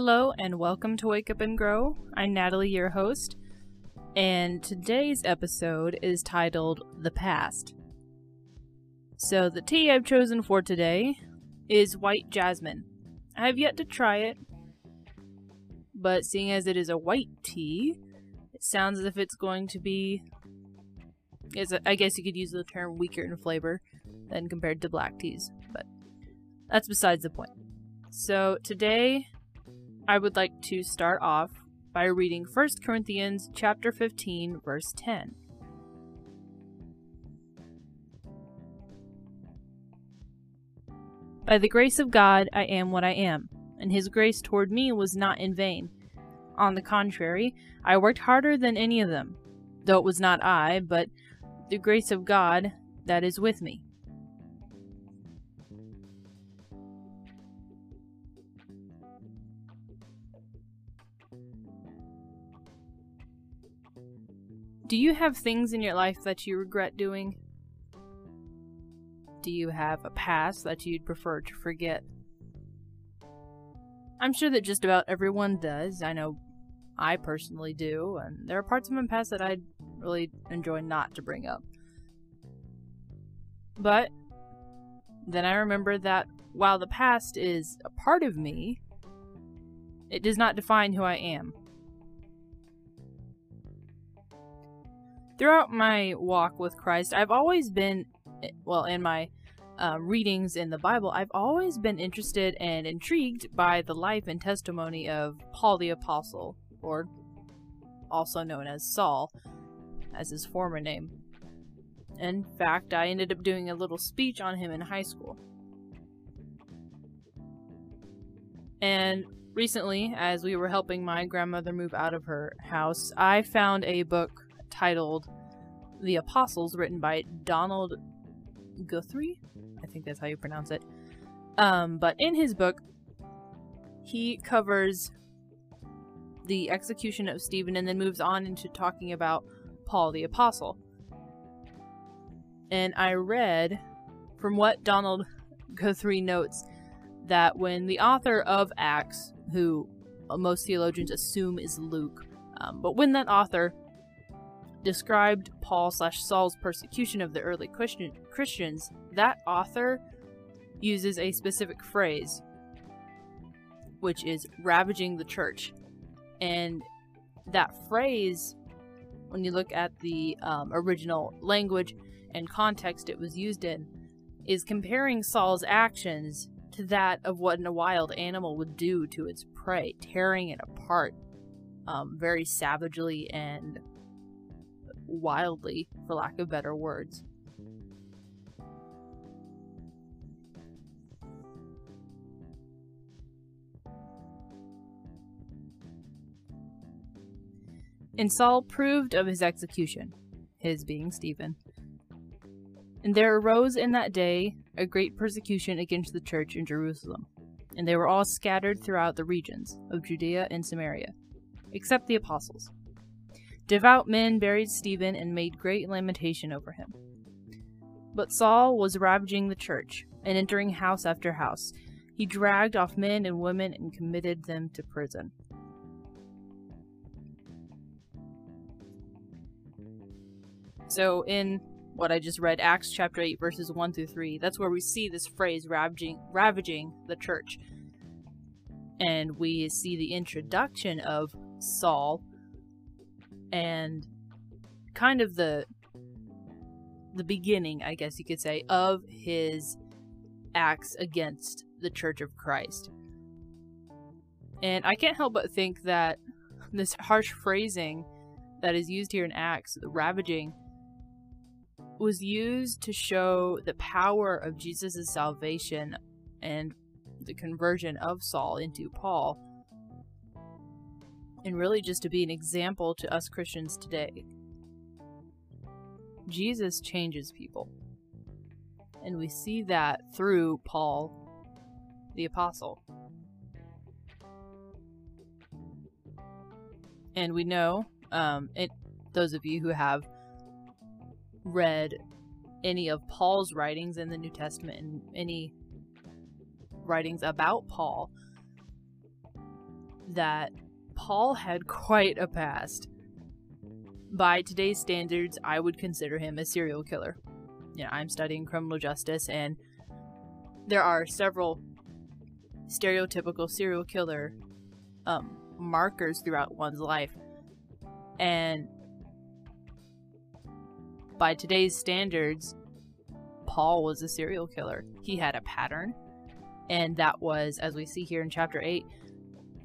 Hello and welcome to Wake Up and Grow. I'm Natalie, your host, and today's episode is titled The Past. So, the tea I've chosen for today is white jasmine. I have yet to try it, but seeing as it is a white tea, it sounds as if it's going to be, I guess you could use the term weaker in flavor than compared to black teas, but that's besides the point. So, today I would like to start off by reading 1 Corinthians chapter 15 verse 10. By the grace of God I am what I am, and his grace toward me was not in vain. On the contrary, I worked harder than any of them, though it was not I, but the grace of God that is with me. Do you have things in your life that you regret doing? Do you have a past that you'd prefer to forget? I'm sure that just about everyone does. I know I personally do, and there are parts of my past that I'd really enjoy not to bring up. But then I remember that while the past is a part of me, it does not define who I am. Throughout my walk with Christ, I've always been, well, in my um, readings in the Bible, I've always been interested and intrigued by the life and testimony of Paul the Apostle, or also known as Saul, as his former name. In fact, I ended up doing a little speech on him in high school. And recently, as we were helping my grandmother move out of her house, I found a book titled The Apostles, written by Donald Guthrie. I think that's how you pronounce it. Um, but in his book, he covers the execution of Stephen and then moves on into talking about Paul the Apostle. And I read from what Donald Guthrie notes that when the author of Acts, who most theologians assume is Luke, um, but when that author described Paul slash Saul's persecution of the early Christian, Christians, that author uses a specific phrase, which is ravaging the church. And that phrase, when you look at the um, original language and context it was used in, is comparing Saul's actions to that of what a wild animal would do to its prey, tearing it apart um, very savagely and wildly, for lack of better words. And Saul proved of his execution, his being Stephen. And there arose in that day a great persecution against the church in Jerusalem, and they were all scattered throughout the regions of Judea and Samaria, except the apostles. Devout men buried Stephen and made great lamentation over him. But Saul was ravaging the church, and entering house after house, he dragged off men and women and committed them to prison. So, in what I just read, Acts chapter 8, verses 1 through 3, that's where we see this phrase ravaging, ravaging the church. And we see the introduction of Saul and kind of the the beginning, I guess you could say, of his acts against the Church of Christ. And I can't help but think that this harsh phrasing that is used here in Acts, the ravaging, was used to show the power of Jesus' salvation and the conversion of Saul into Paul and really just to be an example to us Christians today. Jesus changes people. And we see that through Paul the Apostle. And we know, um, it, those of you who have read any of Paul's writings in the New Testament and any writings about Paul, that Paul had quite a past. By today's standards, I would consider him a serial killer. You know, I'm studying criminal justice, and there are several stereotypical serial killer um, markers throughout one's life. And by today's standards, Paul was a serial killer. He had a pattern, and that was, as we see here in chapter 8,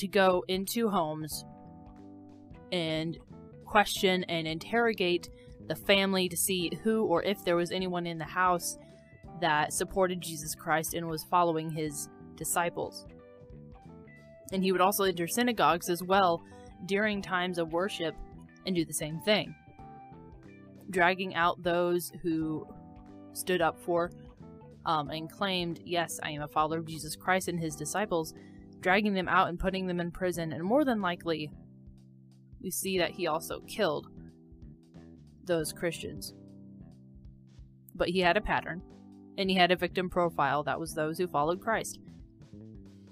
to go into homes and question and interrogate the family to see who or if there was anyone in the house that supported Jesus Christ and was following his disciples. And he would also enter synagogues as well during times of worship and do the same thing, dragging out those who stood up for um, and claimed, Yes, I am a follower of Jesus Christ and his disciples, dragging them out and putting them in prison. And more than likely, we see that he also killed those Christians. But he had a pattern, and he had a victim profile that was those who followed Christ.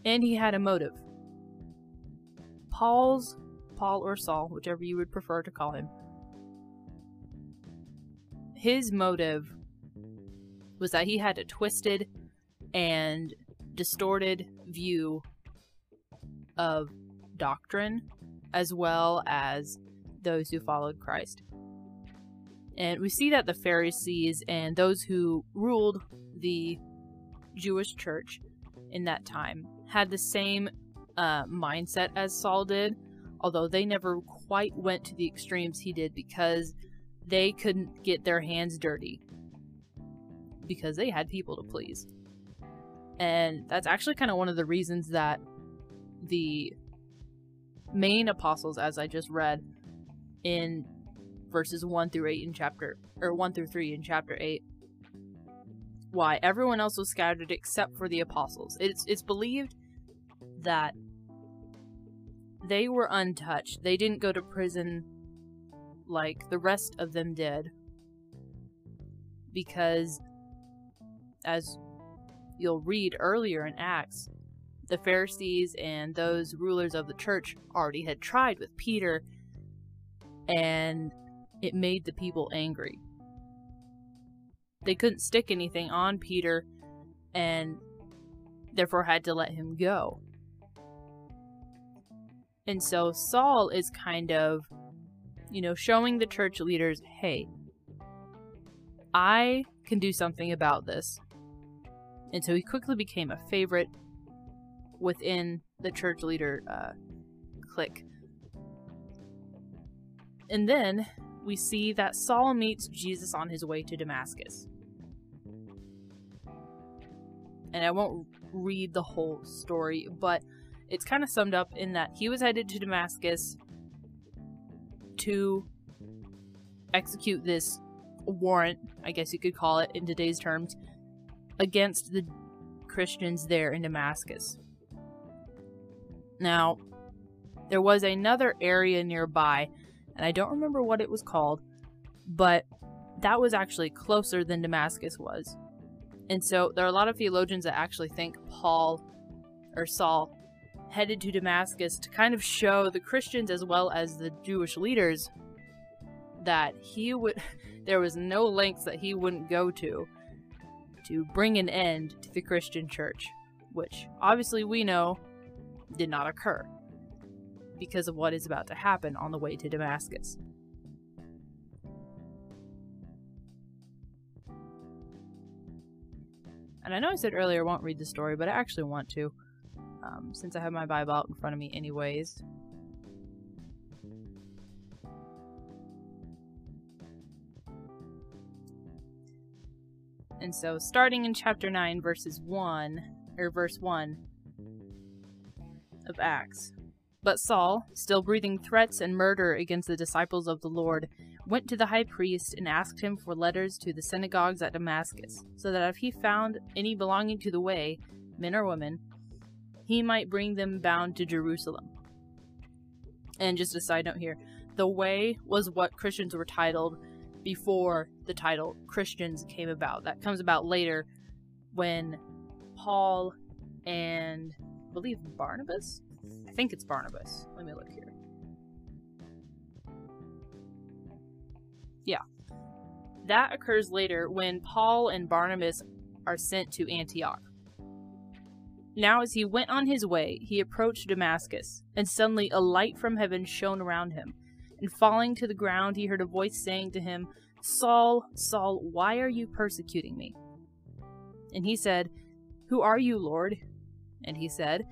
And he had a motive. Paul's, Paul or Saul, whichever you would prefer to call him, his motive was that he had a twisted and distorted view of doctrine as well as those who followed Christ. And we see that the Pharisees and those who ruled the Jewish church in that time had the same uh, mindset as Saul did, although they never quite went to the extremes he did because they couldn't get their hands dirty because they had people to please. And that's actually kind of one of the reasons that the main apostles, as I just read in verses 1 through 8 in chapter, or 1 through 3 in chapter 8, why everyone else was scattered except for the apostles. It's, it's believed that they were untouched. They didn't go to prison like the rest of them did because as you'll read earlier in Acts, the Pharisees and those rulers of the church already had tried with Peter, and it made the people angry. They couldn't stick anything on Peter, and therefore had to let him go. And so Saul is kind of, you know, showing the church leaders hey, I can do something about this. And so he quickly became a favorite within the church leader uh, clique. And then we see that Saul meets Jesus on his way to Damascus. And I won't read the whole story, but it's kind of summed up in that he was headed to Damascus to execute this warrant, I guess you could call it in today's terms, against the Christians there in Damascus. Now, there was another area nearby, and I don't remember what it was called, but that was actually closer than Damascus was. And so there are a lot of theologians that actually think Paul or Saul headed to Damascus to kind of show the Christians as well as the Jewish leaders that he would there was no lengths that he wouldn't go to to bring an end to the Christian church, which obviously we know did not occur because of what is about to happen on the way to Damascus. And I know I said earlier I won't read the story, but I actually want to, um, since I have my Bible out in front of me, anyways. And so, starting in chapter 9, verses 1, or verse 1 of Acts. But Saul, still breathing threats and murder against the disciples of the Lord, went to the high priest and asked him for letters to the synagogues at Damascus, so that if he found any belonging to the way, men or women, he might bring them bound to Jerusalem. And just a side note here the way was what Christians were titled before the title Christians came about. That comes about later when Paul and believe Barnabas, I think it's Barnabas. Let me look here. Yeah. That occurs later when Paul and Barnabas are sent to Antioch. Now, as he went on his way, he approached Damascus, and suddenly a light from heaven shone around him. And falling to the ground, he heard a voice saying to him, Saul, Saul, why are you persecuting me? And he said, Who are you, Lord? And he said,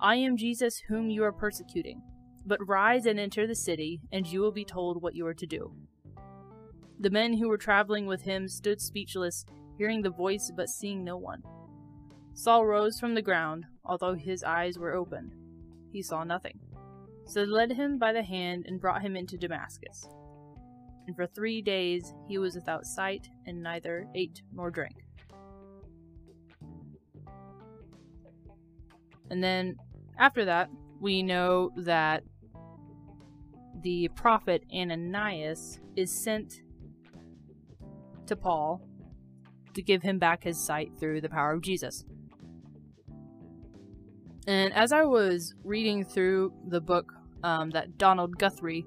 I am Jesus whom you are persecuting. But rise and enter the city, and you will be told what you are to do. The men who were traveling with him stood speechless, hearing the voice but seeing no one. Saul rose from the ground, although his eyes were open. He saw nothing. So they led him by the hand and brought him into Damascus. And for three days he was without sight, and neither ate nor drank. And then after that, we know that the prophet Ananias is sent to Paul to give him back his sight through the power of Jesus. And as I was reading through the book um, that Donald Guthrie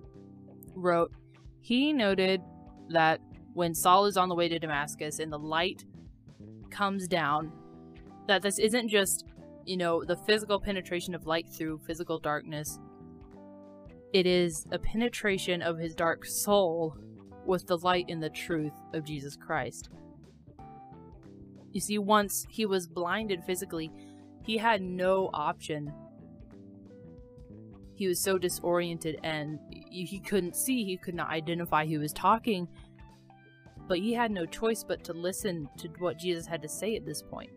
wrote, he noted that when Saul is on the way to Damascus and the light comes down, that this isn't just you know, the physical penetration of light through physical darkness. It is a penetration of his dark soul with the light and the truth of Jesus Christ. You see, once he was blinded physically, he had no option. He was so disoriented and he couldn't see, he could not identify who was talking. But he had no choice but to listen to what Jesus had to say at this point.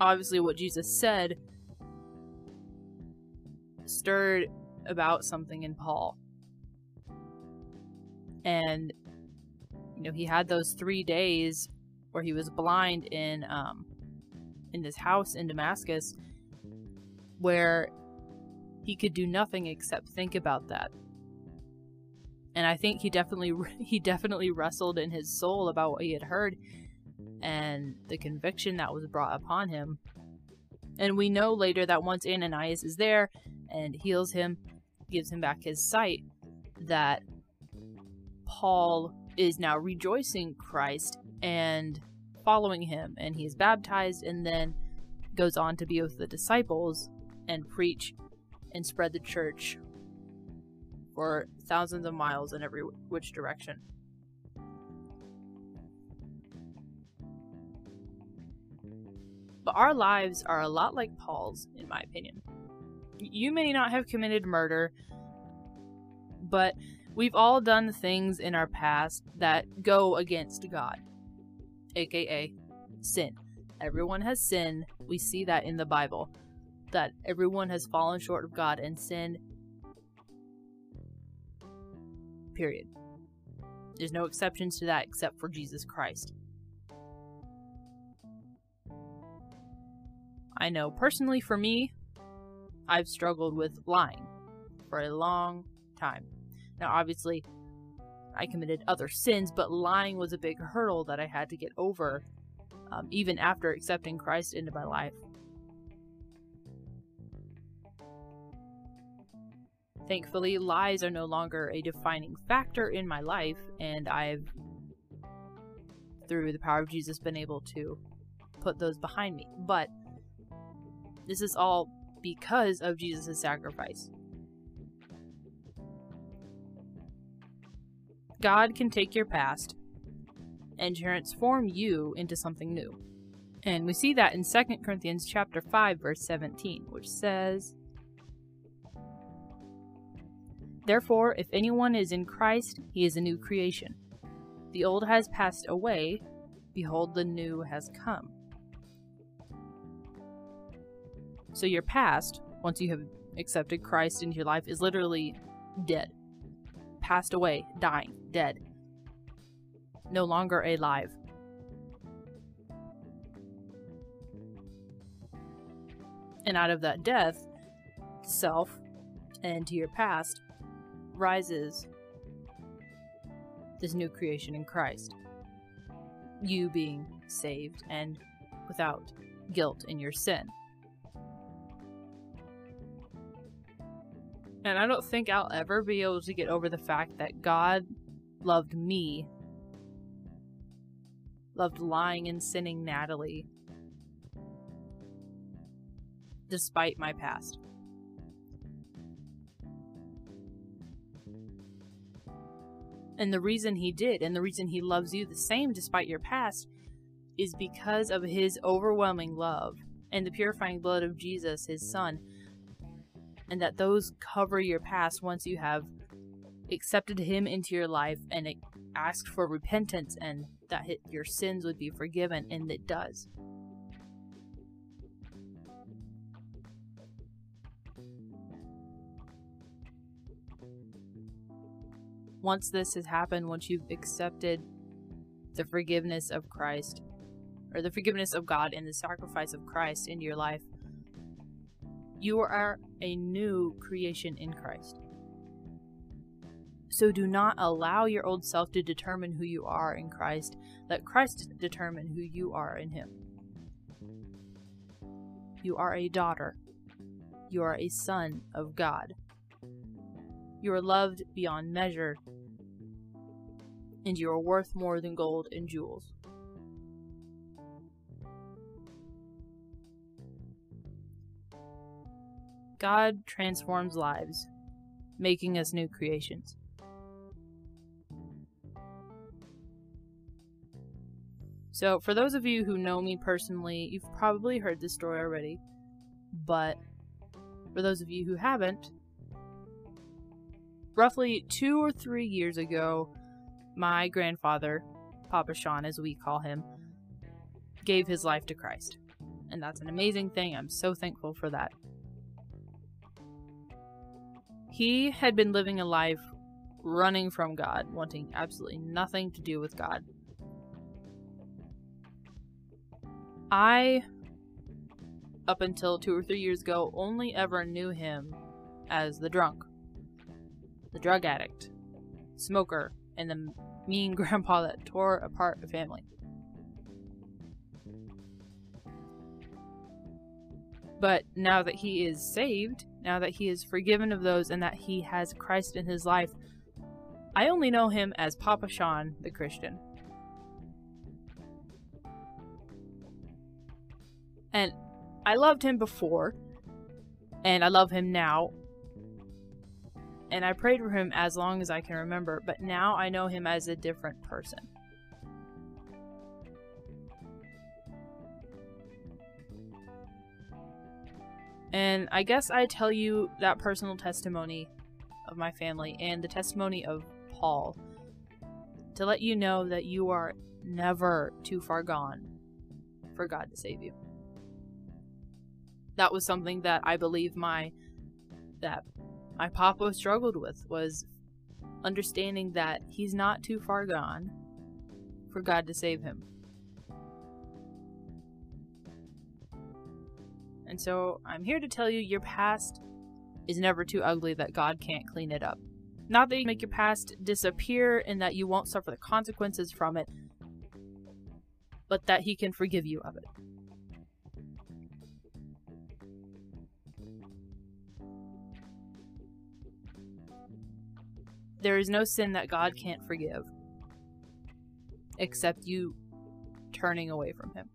Obviously, what Jesus said stirred about something in Paul. And, you know, he had those three days where he was blind in, um, in his house in Damascus, where he could do nothing except think about that. And I think he definitely he definitely wrestled in his soul about what he had heard and the conviction that was brought upon him. And we know later that once Ananias is there and heals him, gives him back his sight, that Paul is now rejoicing Christ and following him, and he is baptized and then goes on to be with the disciples and preach and spread the church for thousands of miles in every which direction. But our lives are a lot like Paul's, in my opinion. You may not have committed murder, but we've all done things in our past that go against God, aka sin. Everyone has sinned. We see that in the Bible, that everyone has fallen short of God and sinned. Period. There's no exceptions to that except for Jesus Christ. I know personally for me, I've struggled with lying for a long time. Now, obviously, I committed other sins, but lying was a big hurdle that I had to get over, um, even after accepting Christ into my life. Thankfully, lies are no longer a defining factor in my life, and I've, through the power of Jesus, been able to put those behind me. But this is all because of Jesus' sacrifice. God can take your past and transform you into something new. And we see that in 2 Corinthians chapter 5 verse 17, which says, Therefore, if anyone is in Christ, he is a new creation. The old has passed away, behold the new has come. So your past, once you have accepted Christ into your life, is literally dead. Passed away, dying, dead. No longer alive. And out of that death, self, and to your past, rises this new creation in Christ. You being saved and without guilt in your sin. And I don't think I'll ever be able to get over the fact that God loved me, loved lying and sinning Natalie, despite my past. And the reason he did, and the reason he loves you the same despite your past, is because of his overwhelming love and the purifying blood of Jesus, his son. And that those cover your past once you have accepted him into your life and asked for repentance and that your sins would be forgiven, and it does. once this has happened, once you've accepted the forgiveness of Christ, or the forgiveness of God and the sacrifice of Christ in your life, you are a new creation in Christ. So do not allow your old self to determine who you are in Christ. Let Christ determine who you are in Him. You are a daughter. You are a son of God. You are loved beyond measure and you are worth more than gold and jewels. God transforms lives, making us new creations. So, for those of you who know me personally, you've probably heard this story already, but for those of you who haven't, roughly two or three years ago, my grandfather, Papa Sean as we call him, gave his life to Christ. And that's an amazing thing. I'm so thankful for that. He had been living a life running from God, wanting absolutely nothing to do with God. I, up until two or three years ago, only ever knew him as the drunk, the drug addict, smoker, and the mean grandpa that tore apart a family. But now that he is saved, now that he is forgiven of those, and that he has Christ in his life, I only know him as Papa Sean the Christian. And I loved him before, and I love him now, and I prayed for him as long as I can remember, but now I know him as a different person. And I guess I tell you that personal testimony of my family and the testimony of Paul to let you know that you are never too far gone for God to save you. That was something that I believe my that my papa struggled with was understanding that he's not too far gone for God to save him. And so I'm here to tell you your past is never too ugly that God can't clean it up. Not that you make your past disappear and that you won't suffer the consequences from it, but that He can forgive you of it. There is no sin that God can't forgive except you turning away from Him.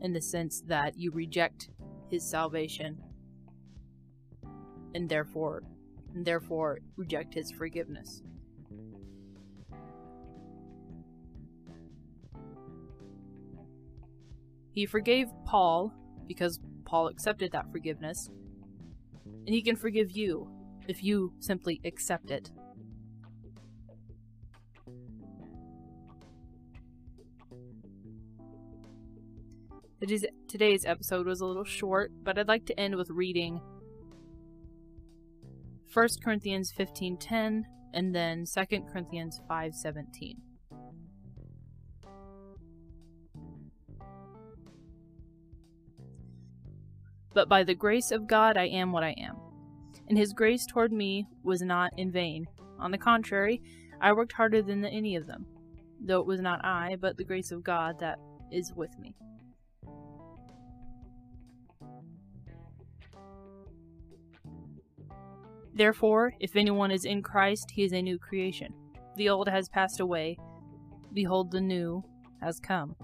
In the sense that you reject His salvation and therefore and therefore reject his forgiveness. He forgave Paul because Paul accepted that forgiveness, and he can forgive you if you simply accept it. Today's episode was a little short, but I'd like to end with reading 1 Corinthians 15:10 and then 2 Corinthians 5:17. But by the grace of God I am what I am and his grace toward me was not in vain. On the contrary, I worked harder than any of them, though it was not I, but the grace of God that is with me. Therefore, if anyone is in Christ, he is a new creation. The old has passed away. Behold, the new has come.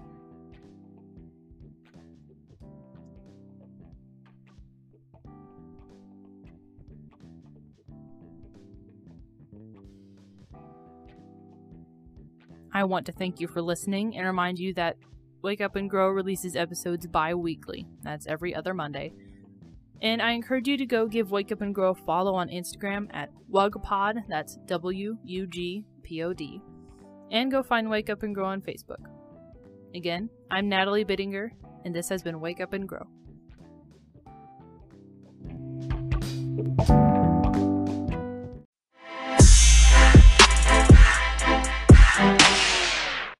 I want to thank you for listening and remind you that Wake Up and Grow releases episodes bi weekly. That's every other Monday. And I encourage you to go give Wake Up and Grow a follow on Instagram at WUGPod, that's W U G P O D, and go find Wake Up and Grow on Facebook. Again, I'm Natalie Bittinger, and this has been Wake Up and Grow.